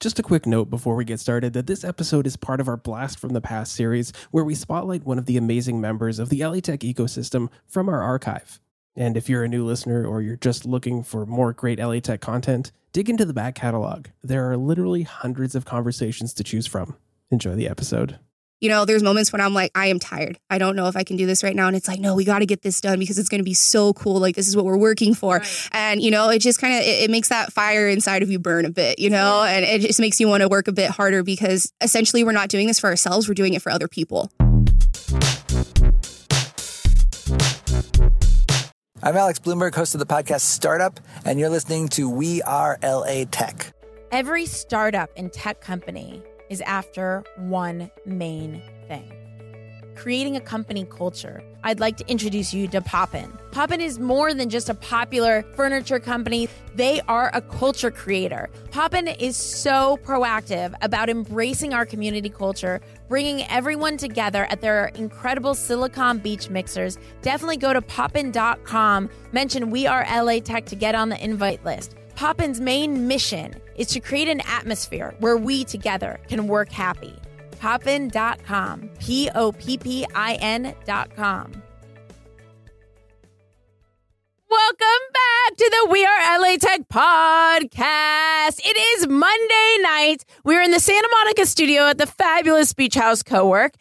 Just a quick note before we get started that this episode is part of our Blast from the Past series, where we spotlight one of the amazing members of the LA Tech ecosystem from our archive. And if you're a new listener or you're just looking for more great LA Tech content, dig into the back catalog. There are literally hundreds of conversations to choose from. Enjoy the episode you know, there's moments when I'm like, I am tired. I don't know if I can do this right now. And it's like, no, we got to get this done because it's going to be so cool. Like, this is what we're working for. Right. And, you know, it just kind of, it, it, makes that fire inside of you burn a bit, you know, and it just makes you want to work a bit harder because essentially we're not doing this for ourselves. We're doing it for other people. I'm Alex Blumberg, host of the podcast Startup, and you're listening to We Are LA Tech. Every startup and tech company is after one main thing creating a company culture. I'd like to introduce you to Poppin. Poppin is more than just a popular furniture company, they are a culture creator. Poppin is so proactive about embracing our community culture, bringing everyone together at their incredible Silicon Beach mixers. Definitely go to poppin.com, mention We Are LA Tech to get on the invite list. Poppin's main mission is to create an atmosphere where we together can work happy. Poppin.com. P O P P I N.com. Welcome back to the We Are LA Tech podcast. It is Monday night. We're in the Santa Monica studio at the fabulous Beach House Co-work.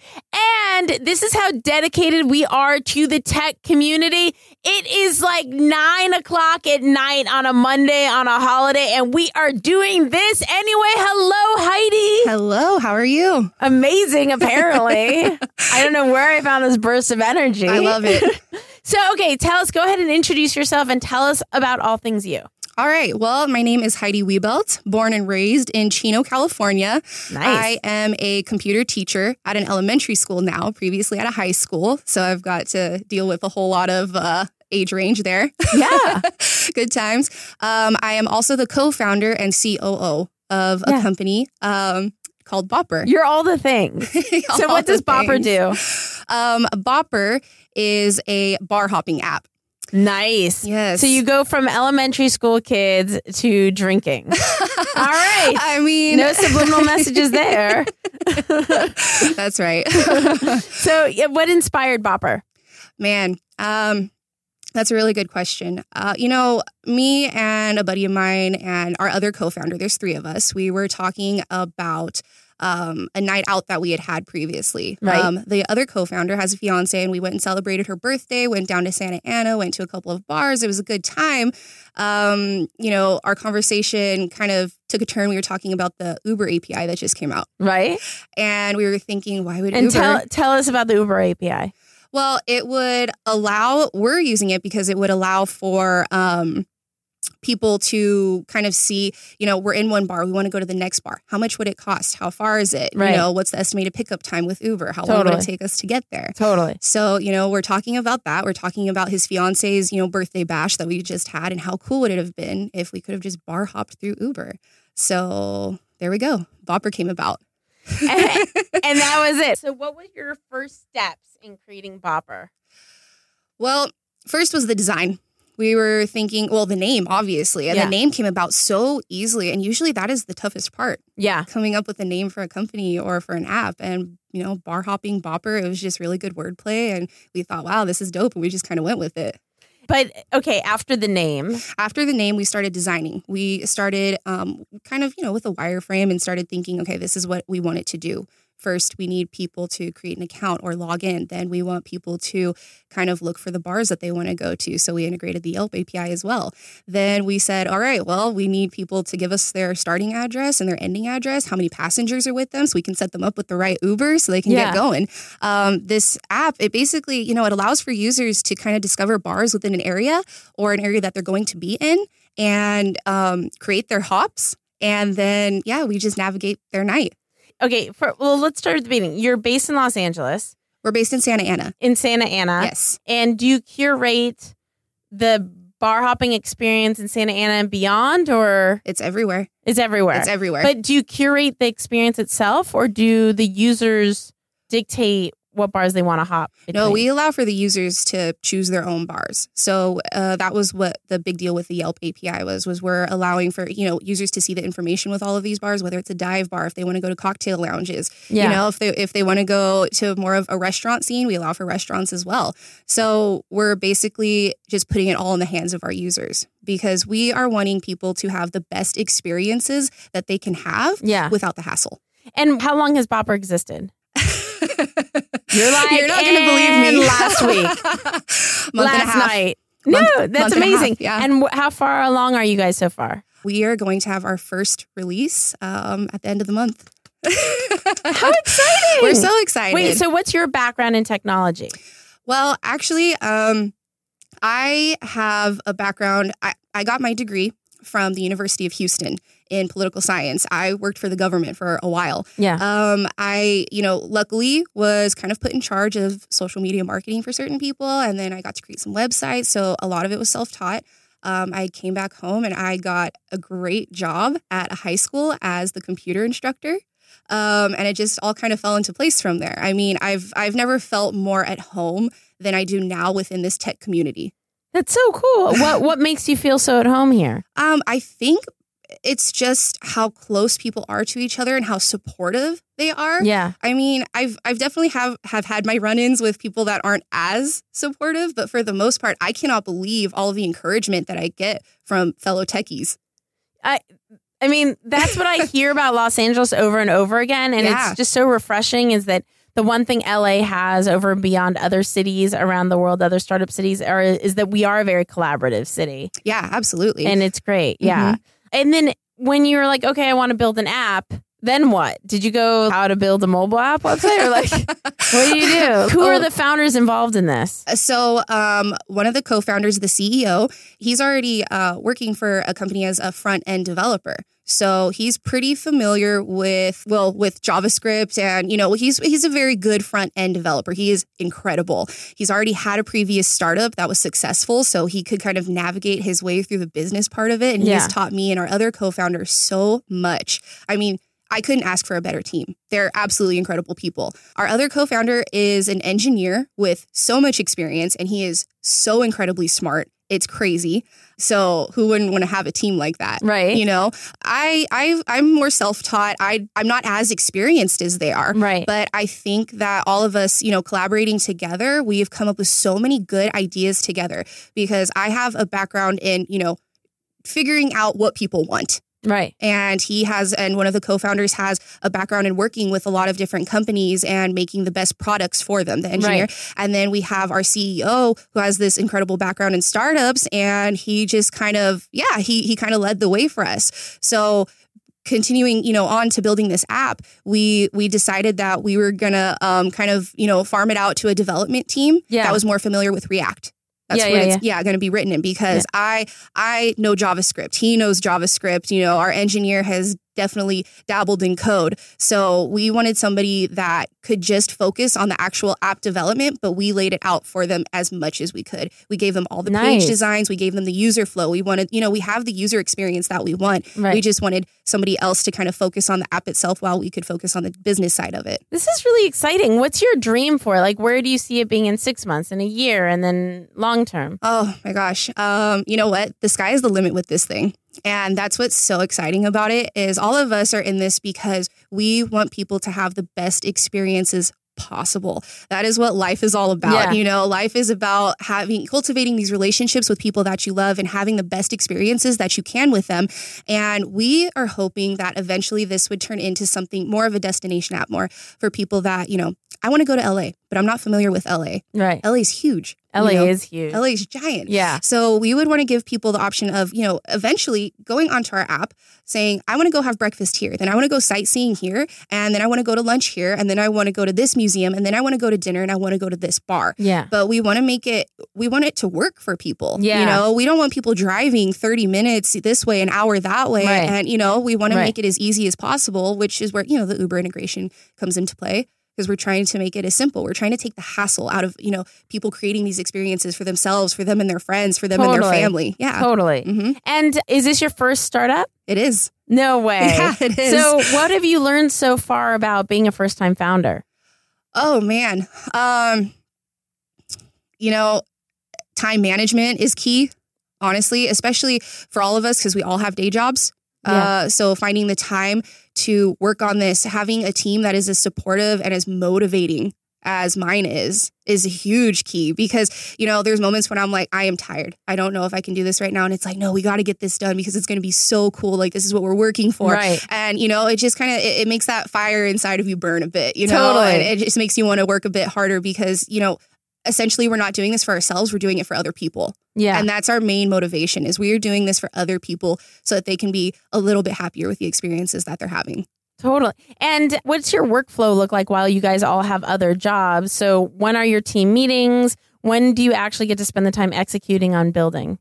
And this is how dedicated we are to the tech community. It is like nine o'clock at night on a Monday on a holiday, and we are doing this anyway. Hello, Heidi. Hello, how are you? Amazing, apparently. I don't know where I found this burst of energy. I love it. So, okay, tell us, go ahead and introduce yourself and tell us about all things you. All right. Well, my name is Heidi Wiebelt, born and raised in Chino, California. Nice. I am a computer teacher at an elementary school now, previously at a high school. So I've got to deal with a whole lot of uh, age range there. Yeah. Good times. Um, I am also the co founder and COO of a yeah. company um, called Boppr. You're all the things. so, what does Boppr do? Um, Boppr is a bar hopping app. Nice. Yes. So you go from elementary school kids to drinking. All right. I mean, no subliminal messages there. That's right. so, what inspired Boppr? Man, um, that's a really good question. Uh, you know, me and a buddy of mine and our other co founder, there's three of us, we were talking about um, a night out that we had had previously. Right. Um, the other co-founder has a fiance, and we went and celebrated her birthday. Went down to Santa Ana, went to a couple of bars. It was a good time. Um, you know, our conversation kind of took a turn. We were talking about the Uber API that just came out, right? And we were thinking, why would and Uber? tell tell us about the Uber API. Well, it would allow. We're using it because it would allow for. Um, people to kind of see, you know, we're in one bar, we want to go to the next bar. How much would it cost? How far is it? Right. You know, what's the estimated pickup time with Uber? How totally. long would it take us to get there? Totally. So, you know, we're talking about that. We're talking about his fiance's, you know, birthday bash that we just had and how cool would it have been if we could have just bar hopped through Uber. So there we go. Boppr came about. And, and that was it. So what was your first steps in creating Boppr? Well, first was the design we were thinking, well, the name, obviously. And yeah. the name came about so easily. And usually that is the toughest part. Yeah. Coming up with a name for a company or for an app. And, you know, bar hopping bopper, it was just really good wordplay. And we thought, wow, this is dope. And we just kind of went with it. But okay, after the name, after the name, we started designing. We started um, kind of, you know, with a wireframe and started thinking, okay, this is what we wanted to do. First, we need people to create an account or log in. Then we want people to kind of look for the bars that they want to go to. So we integrated the Yelp API as well. Then we said, all right, well, we need people to give us their starting address and their ending address, how many passengers are with them, so we can set them up with the right Uber so they can yeah. get going. Um, this app, it basically, you know, it allows for users to kind of discover bars within an area or an area that they're going to be in and um, create their hops. And then, yeah, we just navigate their night okay, for, well, let's start at the beginning. You're based in Los Angeles. We're based in Santa Ana. in Santa Ana. Yes. And do you curate the bar hopping experience in Santa Ana and beyond, or It's everywhere. is everywhere? It's everywhere. But do you curate the experience itself, or do the users dictate what bars they want to hop? No, we allow for the users to choose their own bars. So uh, that was what the big deal with the Yelp API was. Was we're allowing for you know users to see the information with all of these bars, whether it's a dive bar, if they want to go to cocktail lounges, Yeah. you know, if they if they want to go to more of a restaurant scene, we allow for restaurants as well. So we're basically just putting it all in the hands of our users because we are wanting people to have the best experiences that they can have Yeah. without the hassle. And how long has Boppr existed? You're like, You're not going to believe me. "And last week, Month and a last night. Month- no, that's month and amazing. yeah. And wh- how far along are you guys so far? We are going to have our first release um, at the end of the month. How exciting! We're so excited. Wait, so what's your background in technology? well, actually, um, I have a background. I, I got my degree from the University of Houston in political science. I worked for the government for a while. Yeah. Um, I, you know, luckily was kind of put in charge of social media marketing for certain people. And then I got to create some websites. So a lot of it was self taught. Um, I came back home and I got a great job at a high school as the computer instructor. Um, and it just all kind of fell into place from there. I mean, I've I've never felt more at home than I do now within this tech community. That's so cool. What what makes you feel so at home here? Um, I think it's just how close people are to each other and how supportive they are. Yeah. I mean, I've I've definitely have have had my run-ins with people that aren't as supportive, but for the most part, I cannot believe all of the encouragement that I get from fellow techies. I I mean, that's what I hear about Los Angeles over and over again. And Yeah. it's just so refreshing is that the one thing LA has over and beyond other cities around the world, other startup cities, are is that we are a very collaborative city. Yeah, absolutely. And it's great. Yeah. Mm-hmm. And then when you were like, okay, I want to build an app, then what? Did you go how to build a mobile app website? Or like, what do you do? Who are Oh. the founders involved in this? So, um, one of the co-founders, the CEO, he's already uh, working for a company as a front end developer. So he's pretty familiar with well with JavaScript, and you know he's he's a very good front end developer. He is incredible. He's already had a previous startup that was successful, so he could kind of navigate his way through the business part of it. And Yeah. he's taught me and our other co-founders so much. I mean, I couldn't ask for a better team. They're absolutely incredible people. Our other co founder is an engineer with so much experience, and he is so incredibly smart. It's crazy. So who wouldn't want to have a team like that? Right. You know, I I I'm more self taught. I I'm not as experienced as they are. Right. But I think that all of us, you know, collaborating together, we've come up with so many good ideas together because I have a background in, you know, figuring out what people want right. and he has and one of the co-founders has a background in working with a lot of different companies and making the best products for them the engineer Right. and then we have our ceo who has this incredible background in startups and he just kind of yeah he he kind of led the way for us so continuing you know on to building this app we we decided that we were gonna um, kind of you know farm it out to a development team Yeah. that was more familiar with react that's Yeah, what yeah, it's yeah, going to be written in because I I know JavaScript. He knows JavaScript. You know, our engineer has definitely dabbled in code. So we wanted somebody that could just focus on the actual app development, but we laid it out for them as much as we could. We gave them all the Nice. page designs, we gave them the user flow. We wanted, you know, we have the user experience that we want. Right. We just wanted somebody else to kind of focus on the app itself while we could focus on the business side of it. This is really exciting. What's your dream for? Like, where do you see it being in six months, in a year, and then long term? Oh my gosh. Um, you know what? The sky is the limit with this thing. And that's what's so exciting about it is all of us are in this because we want people to have the best experiences possible. That is what life is all about. Yeah. You know, life is about having cultivating these relationships with people that you love and having the best experiences that you can with them. And we are hoping that eventually this would turn into something more of a destination app more for people that, you know, I want to go to LA, but I'm not familiar with LA. Right. LA is huge. you LA know? is huge. LA is giant. Yeah. So we would want to give people the option of, you know, eventually going onto our app saying, I want to go have breakfast here. Then I want to go sightseeing here. And then I want to go to lunch here. And then I want to go to this museum. And then I want to go to dinner and I want to go to this bar. Yeah. But we want to make it, we want it to work for people. Yeah. You know, we don't want people driving 30 minutes this way, an hour that way. Right. And, you know, we want to Right. make it as easy as possible, which is where, you know, the Uber integration comes into play. Because we're trying to make it as simple. We're trying to take the hassle out of, you know, people creating these experiences for themselves, for them and their friends, for them and their family. Yeah. Totally. hmm And is this your first startup? It is. No way. Yeah, it is. So, what have you learned so far about being a first time founder? Oh man. Um you know, time management is key, honestly, especially for all of us cuz we all have day jobs. Yeah. Uh so finding the time to work on this, having a team that is as supportive and as motivating as mine is is a huge key because you know there's moments when I'm like I am tired. I don't know if I can do this right now and it's like no, we got to get this done because it's going to be so cool. Like this is what we're working for Right. and you know it just kind of it, it makes that fire inside of you burn a bit you know Totally. and it just makes you want to work a bit harder because you know essentially we're not doing this for ourselves we're doing it for other people Yeah. and that's our main motivation is we are doing this for other people so that they can be a little bit happier with the experiences that they're having Totally. And what's your workflow look like while you guys all have other jobs? So, when are your team meetings? When do you actually get to spend the time executing on building?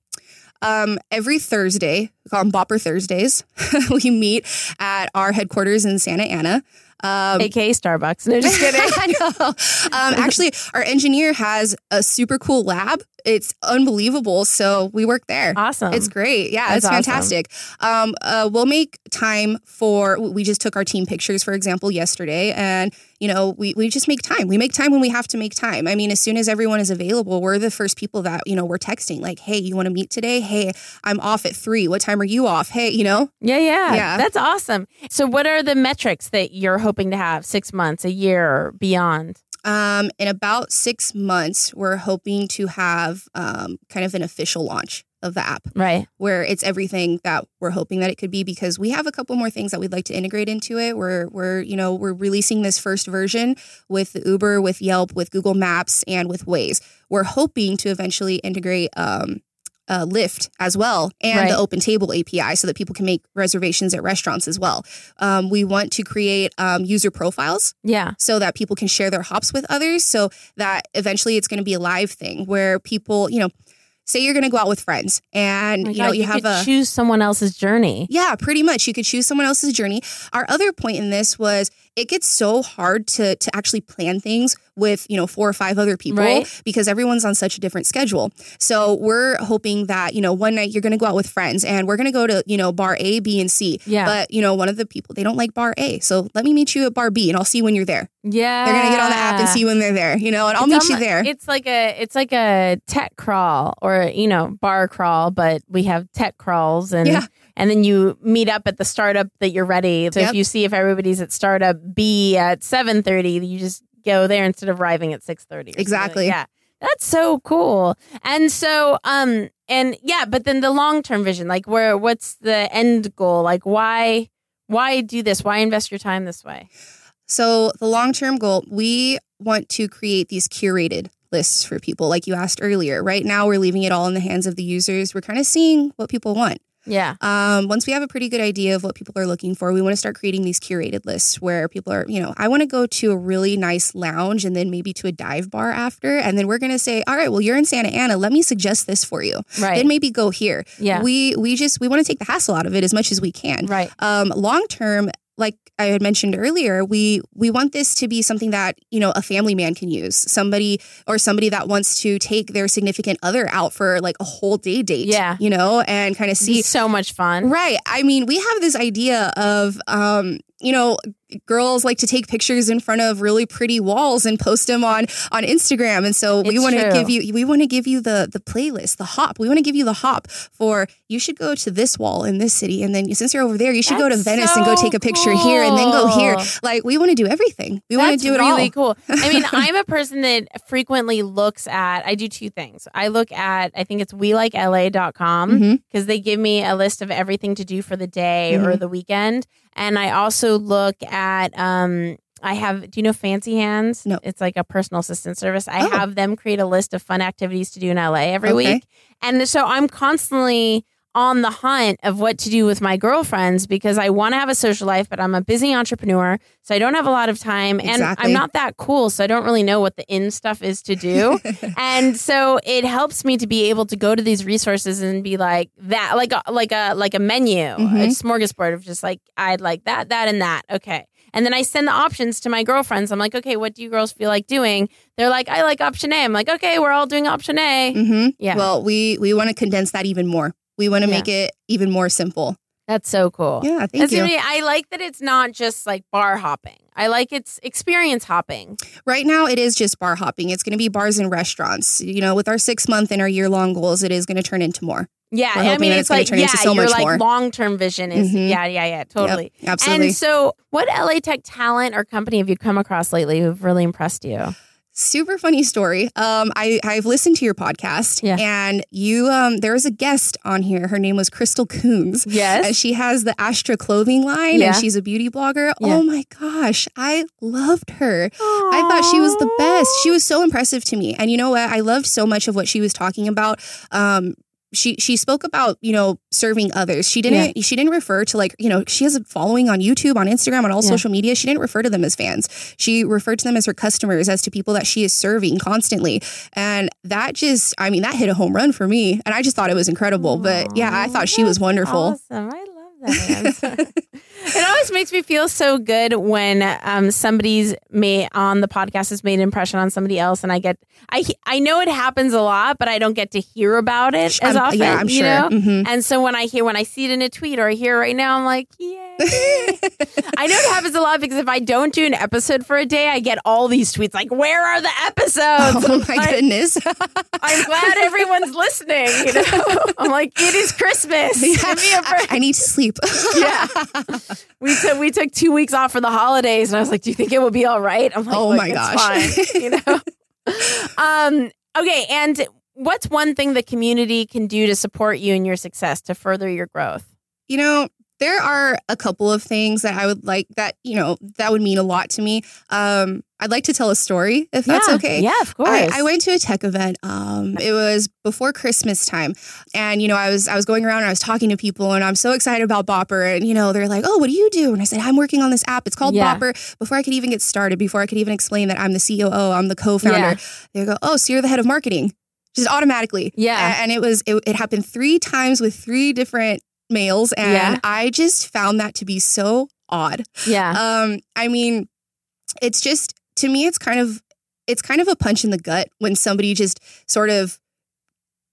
um, every Thursday, we call them Boppr Thursdays, we meet at our headquarters in Santa Ana. Um, AKA Starbucks. No, just kidding. I know. Um, actually, our engineer has a super cool lab. It's unbelievable. So we work there. awesome. It's great. Yeah, That's it's awesome. fantastic. Um, uh, we'll make time for. We just took our team pictures, for example, yesterday, and you know, we we just make time. We make time when we have to make time. I mean, as soon as everyone is available, we're the first people that you know we're texting. Like, hey, you want to meet today? Hey, I'm off at three. What time are you off? Hey, you know, yeah, yeah. Yeah. That's awesome. So, what are the metrics that you're hoping to have six months, a year, beyond? Um, in about six months, we're hoping to have um, kind of an official launch of the app Right. where it's everything that we're hoping that it could be because we have a couple more things that we'd like to integrate into it. We're we're you know we're releasing this first version with Uber, with Yelp, with Google Maps, and with Waze. We're hoping to eventually integrate um, uh, Lyft as well and Right. the Open Table API so that people can make reservations at restaurants as well. Um, we want to create um, user profiles Yeah. so that people can share their hops with others so that eventually it's going to be a live thing where people you know say you're going to go out with friends and Oh you know God, you, have could a choose someone else's journey. yeah pretty much you could choose someone else's journey our other point in this was it gets so hard to to actually plan things with you know four or five other people Right. because everyone's on such a different schedule so we're hoping that you know one night you're going to go out with friends and we're going to go to you know bar a b and c Yeah. but you know one of the people they don't like bar a so let me meet you at bar b and i'll see you when you're there Yeah. they're going to get on the app and see when they're there you know and i'll It's meet you there It's like a it's like a tech crawl or you know bar crawl, but we have tech crawls and Yeah. And then you meet up at the startup that you're ready. So Yep. if you see if everybody's at startup B at seven thirty, you just go there instead of arriving at six thirty. Exactly. Yeah. That's so cool. And so um and yeah, but then the long term vision, like where what's the end goal? Like why why do this? Why invest your time this way? So, the long term goal, we want to create these curated lists for people, like you asked earlier. Right now, we're leaving it all in the hands of the users. We're kind of seeing what people want. Yeah. Um, once we have a pretty good idea of what people are looking for, we want to start creating these curated lists where people are, you know, I want to go to a really nice lounge and then maybe to a dive bar after. And then we're going to say, all right, well, you're in Santa Ana. Let me suggest this for you. Right. Then maybe go here. Yeah. We, we just, we want to take the hassle out of it as much as we can right. um, long term like i had mentioned earlier we we want this to be something that you know a family man can use somebody or somebody that wants to take their significant other out for like a whole day date Yeah. you know and kind of See, so much fun. right i mean we have this idea of um you know girls like to take pictures in front of really pretty walls and post them on on Instagram and so we want to give you we want to give you the the playlist the hop we want to give you the hop for you should go to this wall in this city and then since you're over there you should go to That's Venice and go take a picture here and then go here like we want to do everything we want to do it really all cool. I mean, I'm a person that frequently looks at, I do two things. I look at, I think it's welikela.com Mhm. because they give me a list of everything to do for the day Mm-hmm. or the weekend. And I also look at, um, I have, do you know Fancy Hands? No. It's like a personal assistant service. I Oh. have them create a list of fun activities to do in LA every Okay. week. And so I'm constantly on the hunt of what to do with my girlfriends because I want to have a social life, but I'm a busy entrepreneur. So I don't have a lot of time and Exactly. I'm not that cool. So I don't really know what the in stuff is to do. and so it helps me to be able to go to these resources and be like that, like a, like a, like a menu, a Mhm. smorgasbord of just like, I'd like that, that, and that. Okay. And then I send the options to my girlfriends. I'm like, okay, what do you girls feel like doing? They're like, I like option A. I'm like, okay, we're all doing option A. Mm-hmm. Yeah. Well, we we want to condense that even more. We want to Yeah. make it even more simple. That's so cool. Yeah, thank That's you. gonna I like that it's not just like bar hopping. I like it's experience hopping. Right now, it is just bar hopping. It's going to be bars and restaurants. You know, with our six month and our year long goals, it is going to turn into more. Yeah, We're I hoping mean, that it's it's like turn yeah, into so your like long term vision is Mhm. yeah, yeah, yeah, totally. Yep, absolutely. And so, what LA Tech talent or company have you come across lately who've really impressed you? Super funny story. Um, I I've listened to your podcast, Yeah. and you um, there was a guest on here. Her name was Crystal Coons. Yes. And she has the Astra clothing line Yeah. and she's a beauty blogger. Yeah. Oh my gosh, I loved her. I thought she was the best. She was so impressive to me. And you know what? I loved so much of what she was talking about. Um, she she spoke about you know serving others. She didn't she didn't refer to like you know she has a following on YouTube, on Instagram, on all Yeah. social media. She didn't refer to them as fans. She referred to them as her customers, as to people that she is serving constantly. And that just I mean that hit a home run for me. And I just thought it was incredible. But yeah, I thought she was wonderful. Awesome. I love that. it always makes me feel so good when um, somebody's made on the podcast has made an impression on somebody else, and I get I I know it happens a lot, but I don't get to hear about it as I'm- often. yeah, I'm you sure. know? Mhm. And so when I hear when I see it in a tweet or I hear it right now, I'm like, yay. I know it happens a lot because if I don't do an episode for a day, I get all these tweets like, "Where are the episodes?" Oh my like, goodness. I'm glad everyone's listening. You know, I'm like, it is Christmas. A I. I need to sleep. yeah, we took we took two weeks off for the holidays, and I was like, "Do you think it will be all right?" I'm like, Oh my it's gosh. fine," you know. um. Okay, and what's one thing the community can do to support you in your success to further your growth? You know, there are a couple of things that I would like that, you know, that would mean a lot to me. Um, I'd like to tell a story if that's Yeah. okay. Yeah, of course. I, I went to a tech event. Um, it was before Christmas time, and you know, I was I was going around and I was talking to people, and I'm so excited about Boppr, and you know, they're like, "Oh, what do you do?" And I said, "I'm working on this app. It's called Yeah. Boppr." Before I could even get started, before I could even explain that I'm the COO, I'm the co-founder, Yeah. they go, "Oh, so you're the head of marketing?" Just automatically. Yeah. A- and it was it, it happened three times with three different males, and Yeah. I just found that to be so odd. yeah. Um, I mean, it's just to me, it's kind of it's kind of a punch in the gut when somebody just sort of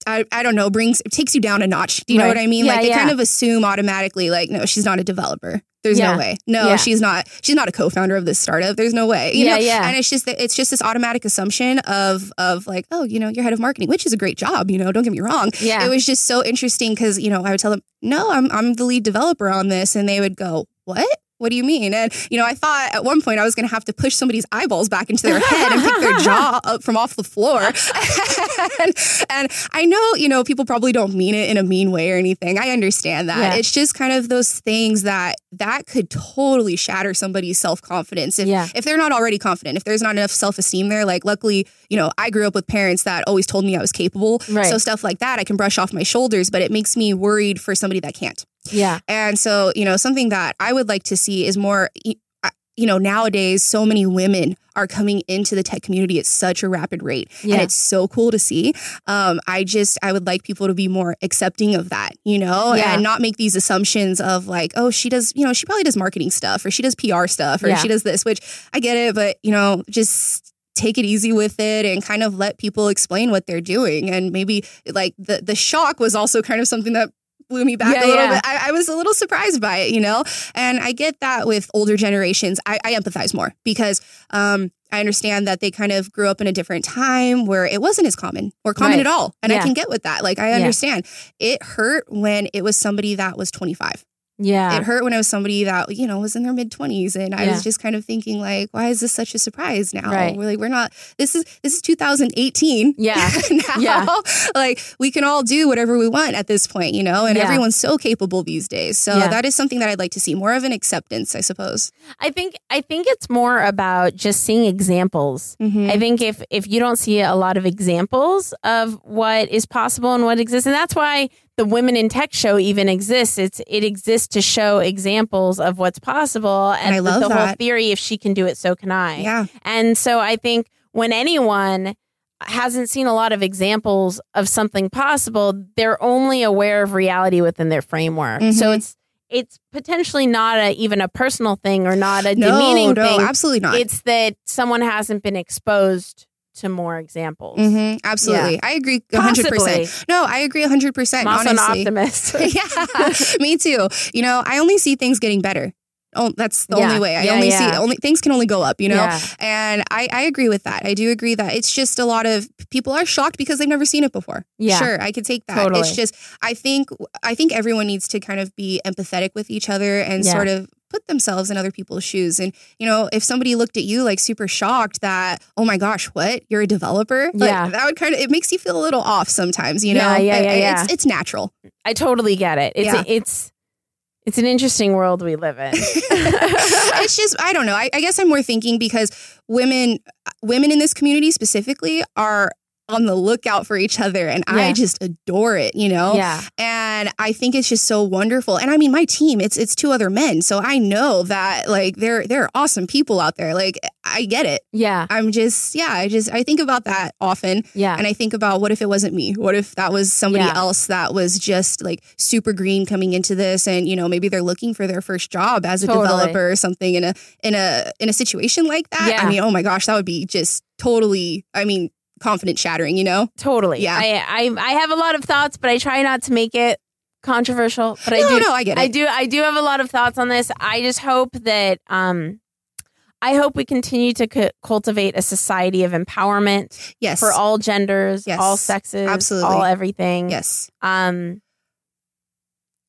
I, I don't know brings it takes you down a notch. Do you know what I mean? Yeah, like they yeah. kind of assume automatically, like, no, she's not a developer. There's Yeah. no way. No, Yeah. she's not. She's not a co-founder of this startup. There's no way. You Yeah, know? yeah. And it's just that it's just this automatic assumption of of like, oh, you know, you're head of marketing, which is a great job. You know, don't get me wrong. Yeah. It was just so interesting because you know I would tell them, no, I'm I'm the lead developer on this, and they would go, what? What do you mean? And you know, I thought at one point I was going to have to push somebody's eyeballs back into their head and pick their jaw up from off the floor. and, and I know, you know, people probably don't mean it in a mean way or anything. I understand that. Yeah. It's just kind of those things that that could totally shatter somebody's self confidence if Yeah. if they're not already confident. If there's not enough self esteem there, like luckily, you know, I grew up with parents that always told me I was capable. Right. So stuff like that I can brush off my shoulders, but it makes me worried for somebody that can't. Yeah. And so, you know, something that I would like to see is more, uh, you know, nowadays, so many women are coming into the tech community at such a rapid rate. Yeah. And it's so cool to see. Um, I just, I would like people to be more accepting of that, you know, Yeah. and not make these assumptions of like, oh, she does, you know, she probably does marketing stuff or she does PR stuff or Yeah. she does this, which I get it, but, you know, just take it easy with it and kind of let people explain what they're doing and maybe like the the shock was also kind of something that blew me back Yeah, a little yeah. bit I, I was a little surprised by it you know and i get that with older generations i, I empathize more because um I understand that they kind of grew up in a different time where it wasn't as common or common Right. at all. And Yeah. I can get with that. Like, I understand. It hurt when it was somebody that was 25 Yeah. it hurt when I was somebody that you know was in their mid 20s and i Yeah. was just kind of thinking like why is this such a surprise now Right. we're like we're not this is this is 2018 Yeah. now Yeah. like we can all do whatever we want at this point you know and Yeah. everyone's so capable these days so that is something that i'd like to see more of an acceptance i suppose I think I think it's more about just seeing examples. Mhm. I think if if you don't see a lot of examples of what is possible and what exists, and that's why the Women in Tech show even exists. It's it exists to show examples of what's possible, and, I love the whole theory. If she can do it, so can I. yeah And so I think when anyone hasn't seen a lot of examples of something possible, they're only aware of reality within their framework. So Mhm. it's it's potentially not a, even a personal thing or not a no, demeaning no, thing. absolutely not. It's that someone hasn't been exposed to more examples. hmm absolutely. I agree 100%. Possibly. No, I agree 100%. I'm also honestly. an optimist. yeah, me too. You know, I only see things getting better. Oh, that's the Yeah. only way. I Yeah, only yeah. see only things can only go up. You know, Yeah. and I I agree with that. I do agree that it's just a lot of people are shocked because they've never seen it before. Yeah. sure, I could take that. Totally. It's just I think I think everyone needs to kind of be empathetic with each other and Yeah. sort of put themselves in other people's shoes. And you know, if somebody looked at you like super shocked that oh my gosh, what you're a developer, like, Yeah. that would kind of it makes you feel a little off sometimes. You know, Yeah, yeah, yeah, yeah. It's it's natural. I totally get it. It's Yeah. it's it's an interesting world we live in. it's just I don't know. I, I guess I'm more thinking because women women in this community specifically are on the lookout for each other and Yeah. I just adore it, you know? yeah. And I think it's just so wonderful. And I mean my team, it's it's two other men. So I know that like they're they're awesome people out there. Like I get it. Yeah. I'm just yeah, I just I think about that often. Yeah. And I think about what if it wasn't me? What if that was somebody Yeah. else that was just like super green coming into this and you know maybe they're looking for their first job as a Totally. developer or something in a in a in a situation like that. Yeah. I mean, oh my gosh, that would be just totally I mean, confidence shattering, you know? Totally. Yeah. I, I I have a lot of thoughts, but I try not to make it controversial. But I do no, I get it. I do I do have a lot of thoughts on this. I just hope that um I hope we continue to cu- cultivate a society of empowerment yes. for all genders, Yes. all sexes, Absolutely. all everything. Yes. Um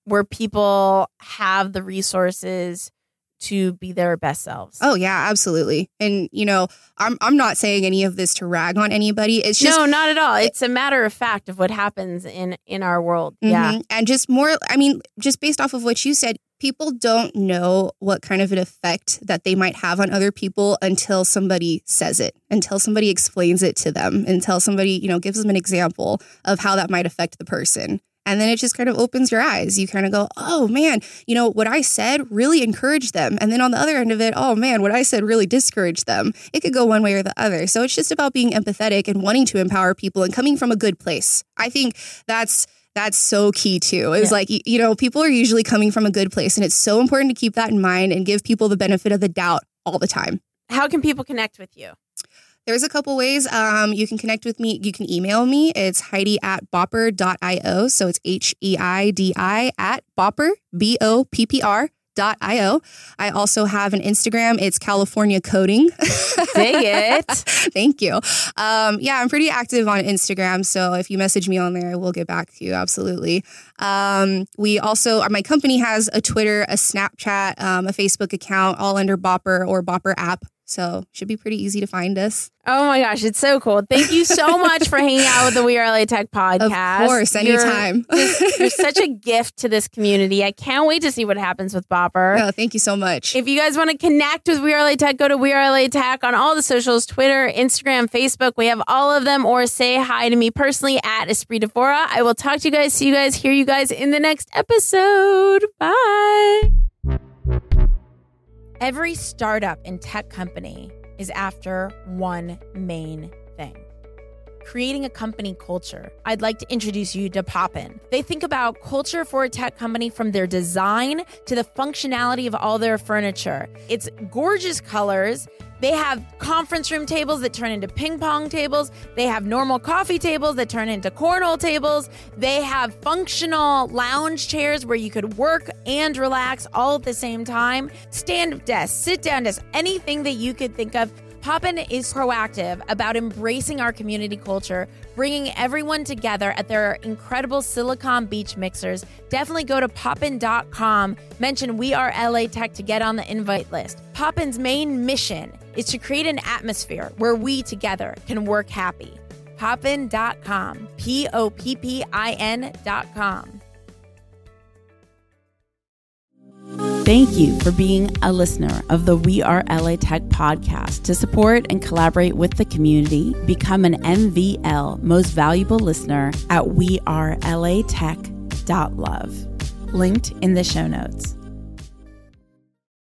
where people have the resources to be their best selves. Oh yeah, absolutely. And you know, I'm I'm not saying any of this to rag on anybody. It's just no, not at all. It's a matter of fact of what happens in in our world. Yeah. Mhm. And just more, I mean, just based off of what you said, people don't know what kind of an effect that they might have on other people until somebody says it, until somebody explains it to them, until somebody, you know, gives them an example of how that might affect the person. And then it just kind of opens your eyes. You kind of go, oh man, you know, what I said really encouraged them. And then on the other end of it, oh man, what I said really discouraged them. It could go one way or the other. So it's just about being empathetic and wanting to empower people and coming from a good place. I think that's that's so key too. Is Yeah. like you know, people are usually coming from a good place, and it's so important to keep that in mind and give people the benefit of the doubt all the time. How can people connect with you? There's a couple ways. Um, you can connect with me. You can email me. It's Heidi at boppr.io. So it's H E I D I at boppr, B O P P R. Dot io. I also have an Instagram. It's California Coding. Dig it. Thank you. Um, yeah, I'm pretty active on Instagram. So if you message me on there, I will get back to you. Absolutely. Um, we also, my company has a Twitter, a Snapchat, um, a Facebook account, all under Boppr or Boppr app. So should be pretty easy to find us. Oh my gosh, it's so cool. Thank you so much for hanging out with the We Are LA Tech podcast. Of course, You're- anytime. You're, such a gift to this community. I can't wait to see what happens with Boppr. oh, thank you so much. If you guys want to connect with We Are LA Tech, go to We Are LA Tech on all the socials Twitter, Instagram, Facebook. We have all of them, or say hi to me personally at Espree Devora. I will talk to you guys, see you guys, hear you guys in the next episode. Bye. Every startup and tech company is after one main thing creating a company culture. I'd like to introduce you to Poppin. They think about culture for a tech company from their design to the functionality of all their furniture. It's gorgeous colors. They have conference room tables that turn into ping pong tables. They have normal coffee tables that turn into cornhole tables. They have functional lounge chairs where you could work and relax all at the same time. Stand up desk, sit down desk, anything that you could think of. Poppin is proactive about embracing our community culture, bringing everyone together at their incredible Silicon Beach mixers. Definitely go to poppin.com, mention We Are LA Tech to get on the invite list. Poppin's main mission is to create an atmosphere where we together can work happy. Poppin.com, P O P P I N.com. Thank you for being a listener of the We Are LA Tech podcast. To support and collaborate with the community, become an MVL most valuable listener at wearelatech.love. Linked in the show notes.